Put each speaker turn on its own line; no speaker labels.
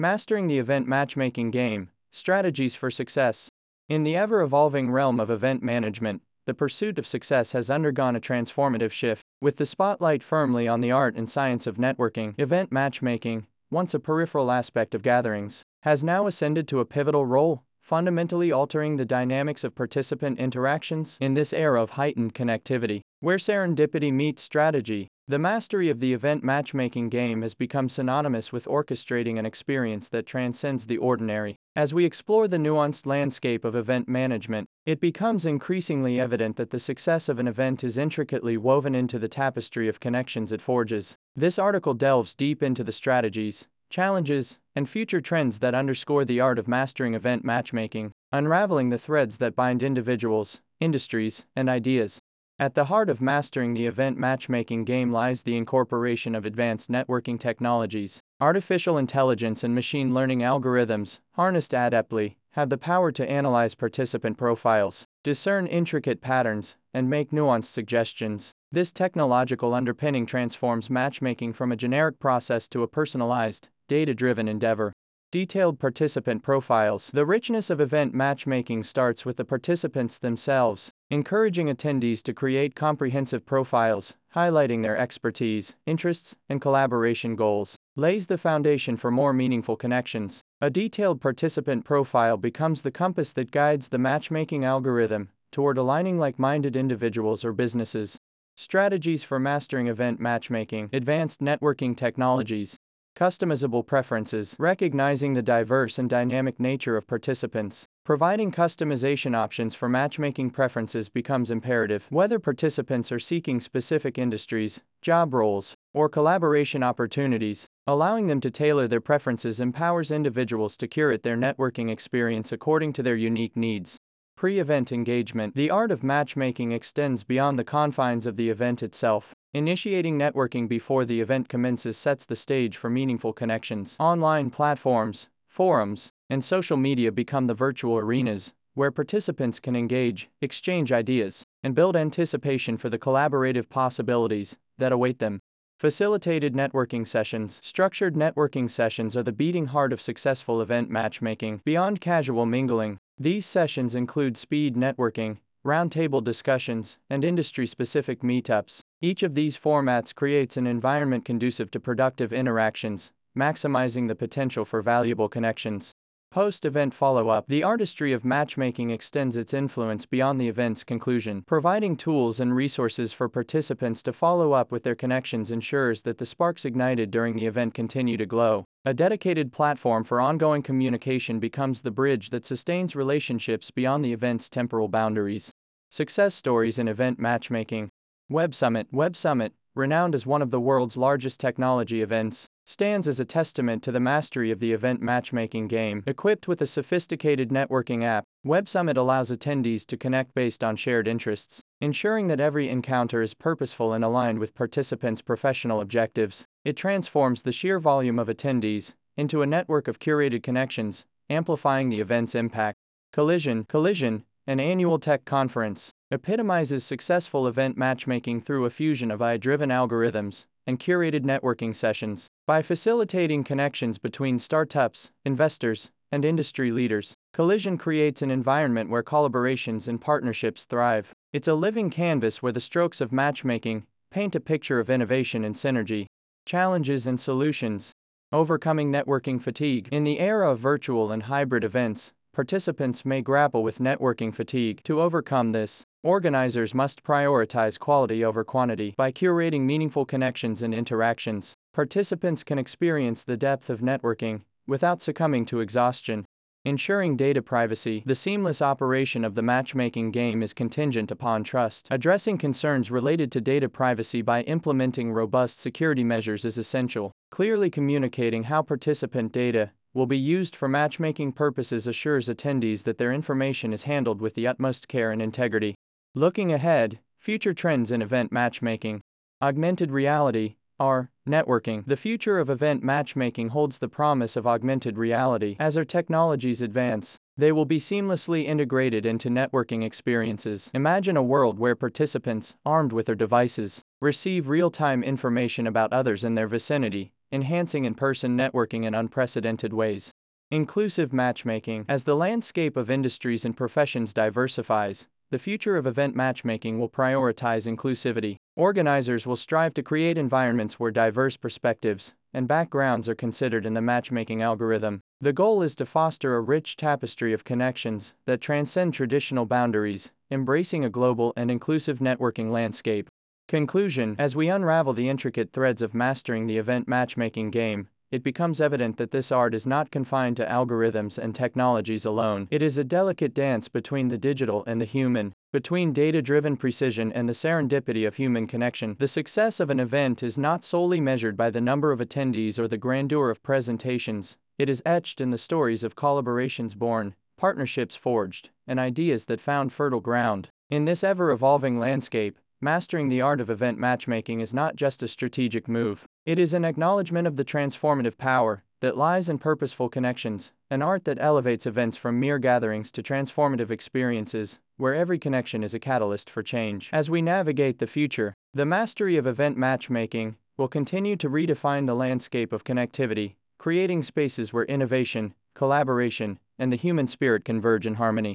Mastering the event matchmaking game strategies for success. In the ever evolving realm of event management, the pursuit of success has undergone a transformative shift. With the spotlight firmly on the art and science of networking, event matchmaking, once a peripheral aspect of gatherings, has now ascended to a pivotal role, fundamentally altering the dynamics of participant interactions in this era of heightened connectivity, where serendipity meets strategy. The mastery of the event matchmaking game has become synonymous with orchestrating an experience that transcends the ordinary. As we explore the nuanced landscape of event management, it becomes increasingly evident that the success of an event is intricately woven into the tapestry of connections it forges. This article delves deep into the strategies, challenges, and future trends that underscore the art of mastering event matchmaking, unraveling the threads that bind individuals, industries, and ideas. At the heart of mastering the event matchmaking game lies the incorporation of advanced networking technologies. Artificial intelligence and machine learning algorithms, harnessed adeptly, have the power to analyze participant profiles, discern intricate patterns, and make nuanced suggestions. This technological underpinning transforms matchmaking from a generic process to a personalized, data driven endeavor. Detailed participant profiles. The richness of event matchmaking starts with the participants themselves, encouraging attendees to create comprehensive profiles, highlighting their expertise, interests, and collaboration goals, lays the foundation for more meaningful connections. A detailed participant profile becomes the compass that guides the matchmaking algorithm toward aligning like minded individuals or businesses. Strategies for mastering event matchmaking, advanced networking technologies, Customizable preferences, recognizing the diverse and dynamic nature of participants. Providing customization options for matchmaking preferences becomes imperative. Whether participants are seeking specific industries, job roles, or collaboration opportunities, allowing them to tailor their preferences empowers individuals to curate their networking experience according to their unique needs. Pre event engagement The art of matchmaking extends beyond the confines of the event itself. Initiating networking before the event commences sets the stage for meaningful connections. Online platforms, forums, and social media become the virtual arenas where participants can engage, exchange ideas, and build anticipation for the collaborative possibilities that await them. Facilitated networking sessions. Structured networking sessions are the beating heart of successful event matchmaking. Beyond casual mingling, these sessions include speed networking, roundtable discussions, and industry specific meetups. Each of these formats creates an environment conducive to productive interactions, maximizing the potential for valuable connections. Post event follow up The artistry of matchmaking extends its influence beyond the event's conclusion. Providing tools and resources for participants to follow up with their connections ensures that the sparks ignited during the event continue to glow. A dedicated platform for ongoing communication becomes the bridge that sustains relationships beyond the event's temporal boundaries. Success stories in event matchmaking. Web Summit Web Summit, renowned as one of the world's largest technology events, stands as a testament to the mastery of the event matchmaking game. Equipped with a sophisticated networking app, Web Summit allows attendees to connect based on shared interests, ensuring that every encounter is purposeful and aligned with participants' professional objectives. It transforms the sheer volume of attendees into a network of curated connections, amplifying the event's impact. Collision Collision an annual tech conference, epitomizes successful event matchmaking through a fusion of AI driven algorithms and curated networking sessions. By facilitating connections between startups, investors, and industry leaders, Collision creates an environment where collaborations and partnerships thrive. It's a living canvas where the strokes of matchmaking paint a picture of innovation and synergy. Challenges and solutions. Overcoming networking fatigue. In the era of virtual and hybrid events, participants may grapple with networking fatigue. To overcome this, organizers must prioritize quality over quantity. By curating meaningful connections and interactions, participants can experience the depth of networking without succumbing to exhaustion. Ensuring data privacy, the seamless operation of the matchmaking game is contingent upon trust. Addressing concerns related to data privacy by implementing robust security measures is essential. Clearly communicating how participant data will be used for matchmaking purposes assures attendees that their information is handled with the utmost care and integrity. Looking ahead, future trends in event matchmaking. Augmented reality, AR, networking. The future of event matchmaking holds the promise of augmented reality. As our technologies advance, they will be seamlessly integrated into networking experiences. Imagine a world where participants, armed with their devices, receive real time information about others in their vicinity, enhancing in person networking in unprecedented ways. Inclusive matchmaking. As the landscape of industries and professions diversifies, the future of event matchmaking will prioritize inclusivity. Organizers will strive to create environments where diverse perspectives and backgrounds are considered in the matchmaking algorithm. The goal is to foster a rich tapestry of connections that transcend traditional boundaries, embracing a global and inclusive networking landscape. Conclusion As we unravel the intricate threads of mastering the event matchmaking game, it becomes evident that this art is not confined to algorithms and technologies alone. It is a delicate dance between the digital and the human, between data driven precision and the serendipity of human connection. The success of an event is not solely measured by the number of attendees or the grandeur of presentations, it is etched in the stories of collaborations born, partnerships forged, and ideas that found fertile ground. In this ever evolving landscape, Mastering the art of event matchmaking is not just a strategic move, it is an acknowledgement of the transformative power that lies in purposeful connections, an art that elevates events from mere gatherings to transformative experiences, where every connection is a catalyst for change. As we navigate the future, the mastery of event matchmaking will continue to redefine the landscape of connectivity, creating spaces where innovation, collaboration, and the human spirit converge in harmony.